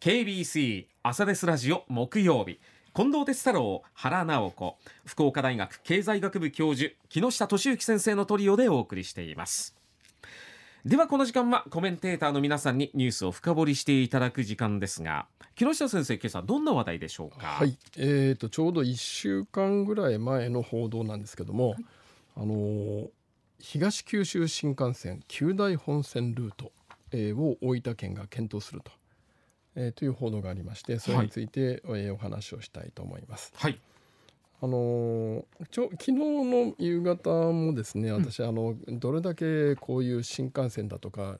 KBC 朝ですラジオ木曜日。近藤哲太郎原直子福岡大学経済学部教授木下俊之先生のトリオでお送りしています。ではこの時間はコメンテーターの皆さんにニュースを深掘りしていただく時間ですが木下先生今朝どんな話題でしょうか？はい、えーと、ちょうど1週間ぐらい前の報道なんですけども、はい、あのー、東九州新幹線九大本線ルート、えー、を大分県が検討すると、えー、という報道がありましてそれについて、はい、えー、お話をしたいと思います。はい。あのちょ昨日の夕方もですね私、うん、あのどれだけこういう新幹線だとか、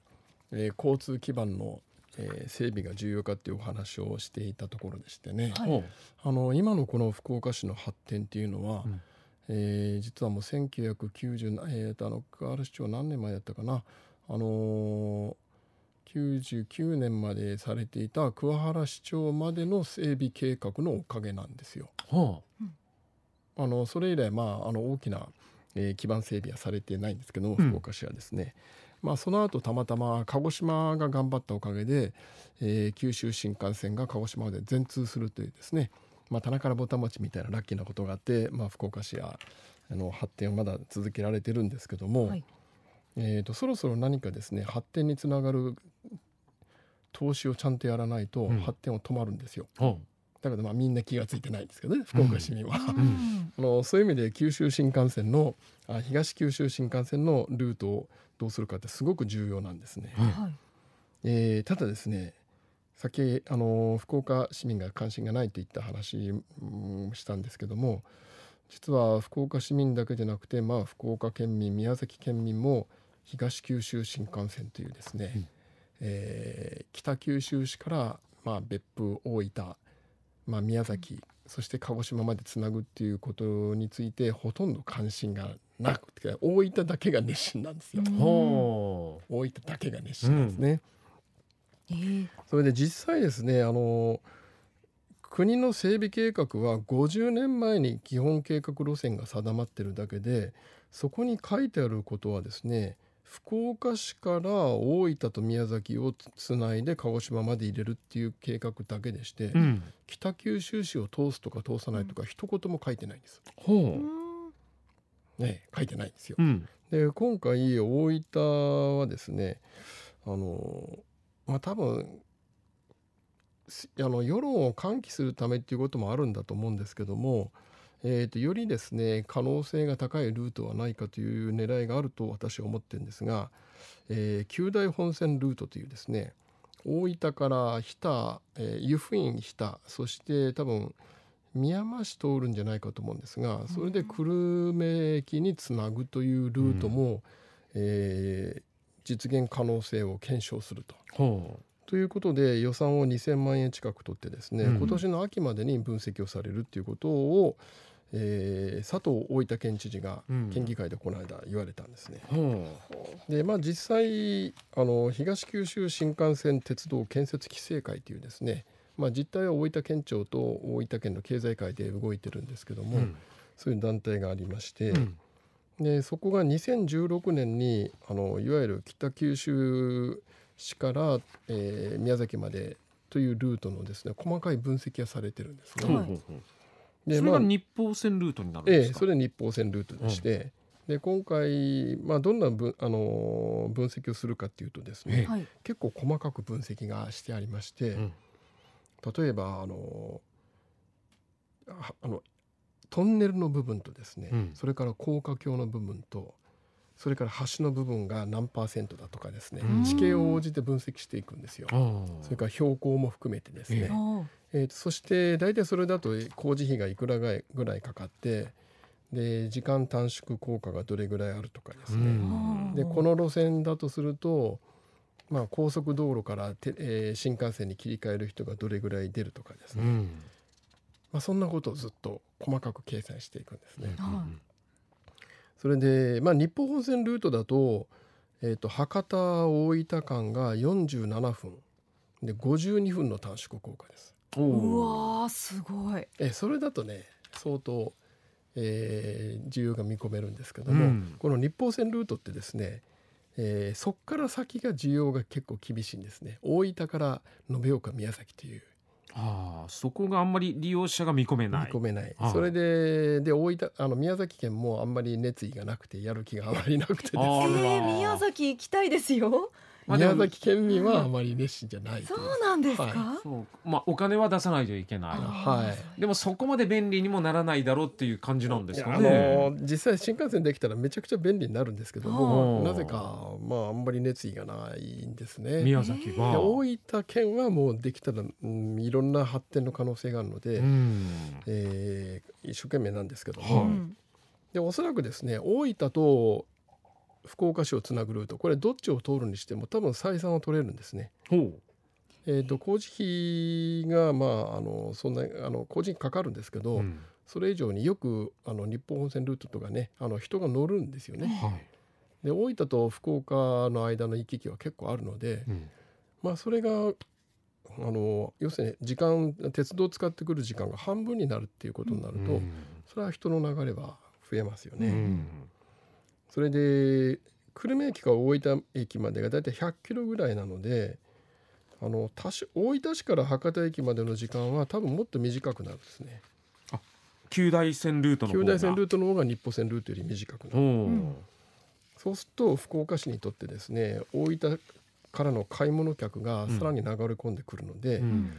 えー、交通基盤の、えー、整備が重要かっていうお話をしていたところでしてね、はい、あの今のこの福岡市の発展っていうのは、うん、えー、実はもう1990、えー、とあの河原市長何年前だったかな。あの99年までされていた桑原市長までの整備計画のおかげなんですよ。はあ。あのそれ以来、まあ、あの大きな、えー、基盤整備はされてないんですけども福岡市はですね、うん、まあ、その後たまたま鹿児島が頑張ったおかげで、えー、九州新幹線が鹿児島まで全通するというですね、まあ、棚からぼた餅みたいなラッキーなことがあって、まあ、福岡市はあの発展をまだ続けられてるんですけども、はい、えーと、そろそろ何かですね発展につながる投資をちゃんとやらないと発展は止まるんですよ。う。んだからまあみんな気が付いてないんですけどね福岡市民は、うん、あのそういう意味で九州新幹線のあ東九州新幹線のルートをどうするかってすごく重要なんですね。はい、えー、ただですね先あの福岡市民が関心がないといった話もしたんですけども実は福岡市民だけじゃなくて、まあ、福岡県民宮崎県民も東九州新幹線というですね、うん、えー、北九州市から、まあ、別府大分まあ、宮崎そして鹿児島までつなぐっていうことについてほとんど関心がなくて大分だけが熱心なんですよ。大分だけが熱心なんですね。うん。えー、それで実際ですねあの国の整備計画は50年前に基本計画路線が定まってるだけでそこに書いてあることはですね福岡市から大分と宮崎をつないで鹿児島まで入れるっていう計画だけでして、うん、北九州市を通すとか通さないとか一言も書いてないんです。ほうね、書いてないんですよ。うん、で今回大分はですねあのまあ多分あの世論を喚起するためっていうこともあるんだと思うんですけどもえーと、よりですね可能性が高いルートはないかという狙いがあると私は思ってるんですが、えー、九大本線ルートというですね大分から日田、えー、湯布院日田そして多分宮山市通るんじゃないかと思うんですがそれで久留米駅につなぐというルートも、うん、えー、実現可能性を検証すると。ということで予算を2000万円近く取ってですね、うん、今年の秋までに分析をされるということを、えー、佐藤大分県知事が県議会でこの間言われたんですね。う。ん、でまあ実際あの東九州新幹線鉄道建設規制会というですね、まあ、実態は大分県庁と大分県の経済界で動いてるんですけども、うん、そういう団体がありまして、うん、でそこが2016年にあのいわゆる北九州市から、えー、宮崎までというルートのですね細かい分析がされてるんですね。はい。でそれが日報線ルートになるんですか、ええ、それ日報線ルートでして、うん、で今回、まあ、どんなぶあの分析をするかっていうとですね、結構細かく分析がしてありまして、うん、例えばあのあのトンネルの部分とですね、うん、それから高架橋の部分とそれから橋の部分が何パーセントだとかですね。地形を応じて分析していくんですよ。それから標高も含めてですね。えー、とそして大体それだと工事費がいくらぐらいかかってで時間短縮効果がどれぐらいあるとかですね。でこの路線だとするとまあ、高速道路からて、えー、新幹線に切り替える人がどれぐらい出るとかですね、うん、まあ、そんなことをずっと細かく計算していくんですね。うんそれで、まあ、日本本線ルートだと,、えーと、博多大分間が47分。で52分の短縮効果です。うわすごい。えそれだとね相当、えー、需要が見込めるんですけども、うん、この日報線ルートってですね、えーそこから先が需要が結構厳しいんですね。大分から延岡宮崎というああそこがあんまり利用者が見込め見ない。込めない、はい。それでで大分あの宮崎県もあんまり熱意がなくてやる気があまりなくてですあえーー、宮崎行きたいですよ。宮崎県民はあまり熱心じゃないと。そいううなんですか？はそう。まあお金は出さないといけない。はい。でもそこまで便利にもならないだろうっていう感じなんですかあねの実際新幹線できたらめちゃくちゃ便利になるんですけどはもあなぜかまああんまり熱意がないんですね。で宮崎は。大分県はもうできたら、うん、いろんな発展の可能性があるので、うん。えー一生懸命なんですけどはも、い。うん。でおそらくですね大分と福岡市をつなぐルート。これどっちを通るにしても多分採算を取れるんですね。ほう。えー、と工事費がまああのそんなあの工事費かかるんですけど、うん。それ以上によくあの日本本線ルートとかねあの人が乗るんですよね。はい。で大分と福岡の間の行き来は結構あるので、うん。まあそれがあの要するに時間鉄道を使ってくる時間が半分になるっていうことになると、うん。それは人の流れは増えますよね。うんそれで久留米駅から大分駅までがだいたい100キロぐらいなのであの多少大分市から博多駅までの時間は多分もっと短くなるんですね。九大線ルートの方が九大線ルートの方が日歩線ルートより短くなる。おんそうすると福岡市にとってですね大分からの買い物客がさらに流れ込んでくるので、うん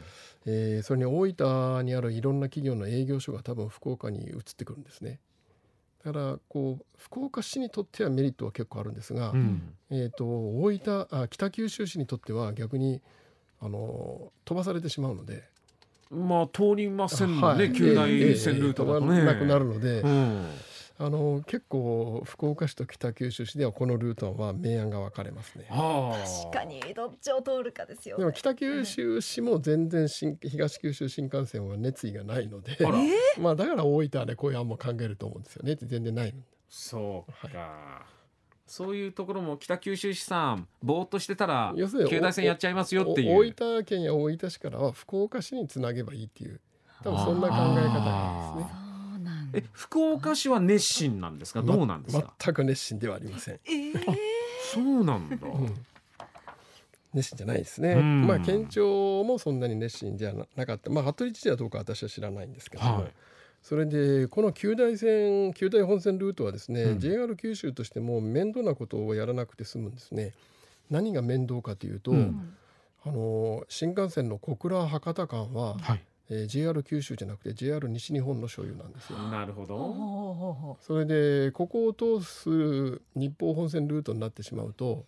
えーそれに大分にあるいろんな企業の営業所が多分福岡に移ってくるんですね。だからこう福岡市にとってはメリットは結構あるんですが、うん。えー、と大分あ北九州市にとっては逆にあの飛ばされてしまうので、まあ通りませんもんねはい。九大線ルートだとね。なくなるので、うんあの結構福岡市と北九州市ではこのルートは明暗が分かれますね。はあ。確かにどっちを通るかですよ、ね。でも北九州市も全然新東九州新幹線は熱意がないのであら。まあだから大分はねこういう案も考えると思うんですよね。全然ないのそうか、そういうところも北九州市さんぼーっとしてたら要するに九大線やっちゃいますよっていう。お大分県や大分市からは福岡市につなげばいいっていう多分そんな考え方なんですね。え福岡市は熱心なんですか？どうなんですか、ま全く熱心ではありません。えー、そうなんだ、うん。熱心じゃないですね。うん。まあ県庁もそんなに熱心じゃななかった。まあ服部知事はどうか私は知らないんですけども、はい。それでこの九大線九大本線ルートはですね、うん。JR 九州としても面倒なことをやらなくて済むんですね。何が面倒かというと、うん。あの新幹線の小倉博多間は、はいえー JR 九州じゃなくて JR 西日本の所有なんですよ。なるほど。それでここを通す日方本線ルートになってしまうと、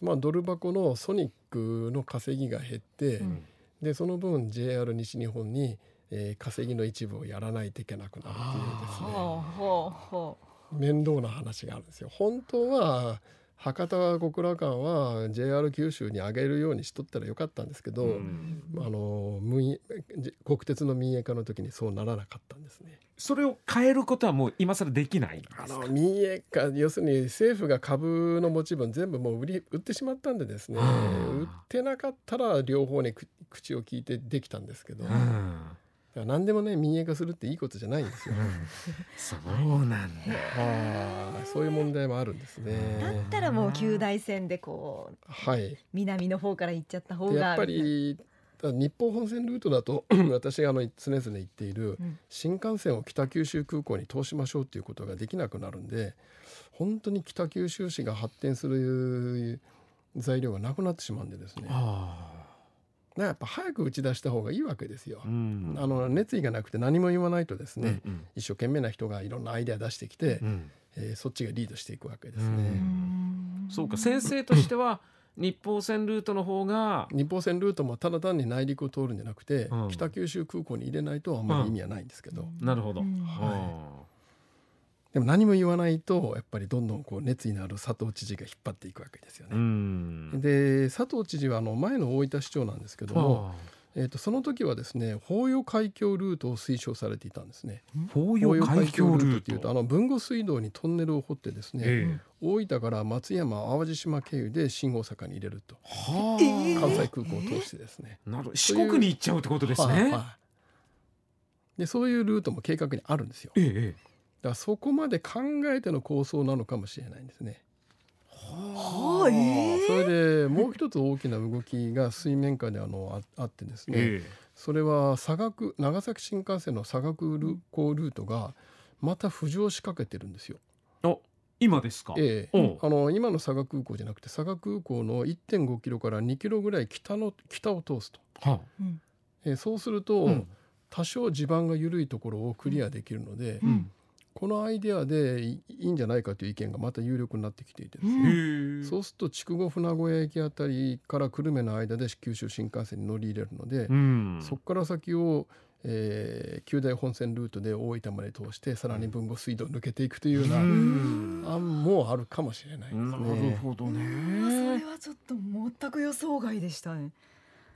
まあ、ドル箱のソニックの稼ぎが減って、うん。でその分 JR 西日本に、えー稼ぎの一部をやらないといけなくなるっていうですうねほうほう。ほ面倒な話があるんですよ。本当は博多小倉間は JR 九州に上げるようにしとったらよかったんですけど、うん。あの国鉄の民営化の時にそうならなかったんですね。それを変えることはもう今更できないんですか？あの民営化要するに政府が株の持ち分全部もう売り売ってしまったんでですねうん売ってなかったら両方にく口を聞いてできたんですけど、うだかんら何でもね民営化するっていいことじゃないんですよ。そうなんだ。ああそういう問題もあるんですね。うだったらもう九大線でこうはい。南の方から行っちゃった方がでやっぱり日本本線ルートだと私があの常々言っているうん。新幹線を北九州空港に通しましょうっていうことができなくなるんで本当に北九州市が発展する材料がなくなってしまうんでですね。あらやっぱ早く打ち出した方がいいわけですよ。あ、う。ん。あの熱意がなくて何も言わないとですね、うん一生懸命な人がいろんなアイデア出してきて、うん。えーそっちがリードしていくわけですうね。うん。そうか先生としては 日報線ルートの方が日本線ルートもただ単に内陸を通るんじゃなくて、うん。北九州空港に入れないとあんまり意味はないんですけど、なるほど、うん。はでも何も言わないとやっぱりどんどんこう熱意のある佐藤知事が引っ張っていくわけですようね。ん。で佐藤知事はあの前の大分市長なんですけども、はえー、とその時はですね法予海峡ルートを推奨されていたんですね。あ法要海峡ルートっていうとあの豊後水道にトンネルを掘ってですね、ええ。大分から松山淡路島経由で新大阪に入れると。はええ。関西空港を通してですね。四国に行っちゃうってことですね、はいはい。でそういうルートも計画にあるんですよ。えええだからそこまで考えての構想なのかもしれないんですね。はあ。ええそれでもう一つ大きな動きが水面下であのああってですね、えそれは佐賀区長崎新幹線の佐賀空港ルートがまた浮上しかけてるんですよ。えお今ですか、えおえ、あの今の佐賀空港じゃなくて佐賀空港の1.5キロから2キロぐらい北の北を通すと、はうん。ええそうすると、うん。多少地盤が緩いところをクリアできるので、うんこのアイデアでいいいんじゃないかという意見がまた有力になってきていてですね、そうすると筑後船越駅あたりから久留米の間で九州新幹線に乗り入れるので、うんそこから先を、えー、九大本線ルートで大分まで通してさらに豊後水道を抜けていくというようなうん案もあるかもしれないですなるね。ほどそれね。はちょっと全く予想外でしたね。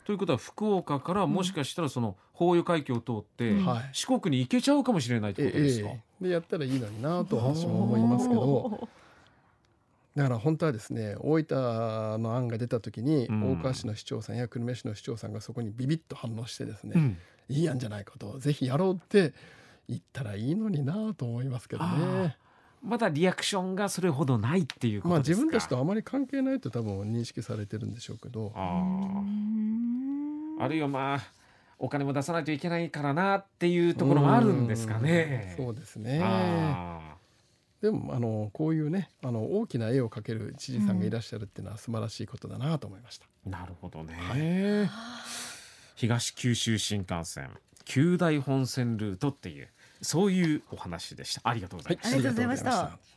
ということは福岡からもしかしたらその法油海峡を通って四国に行けちゃうかもしれないってことですか？ええ。でやったらいいのになと私も思いますけど。だから本当はですね大分の案が出た時に、うん。大川市の市長さんや久留米市の市長さんがそこにビビッと反応してですね、うん。いい案じゃないかとぜひやろうって言ったらいいのになと思いますけどね。まだリアクションがそれほどないっていうこまあとですか？自分たちとあまり関係ないと多分認識されてるんでしょうけどあるいはまあお金も出さないといけないからなっていうところもあるんですかね。うんそうですねあでもあのこういうねあの大きな絵を描ける知事さんがいらっしゃるっていうのは素晴らしいことだなと思いました。あなるほどね。東九州新幹線九大本線ルートっていうそういうお話でした。ありがとうございました、はいありがとうございました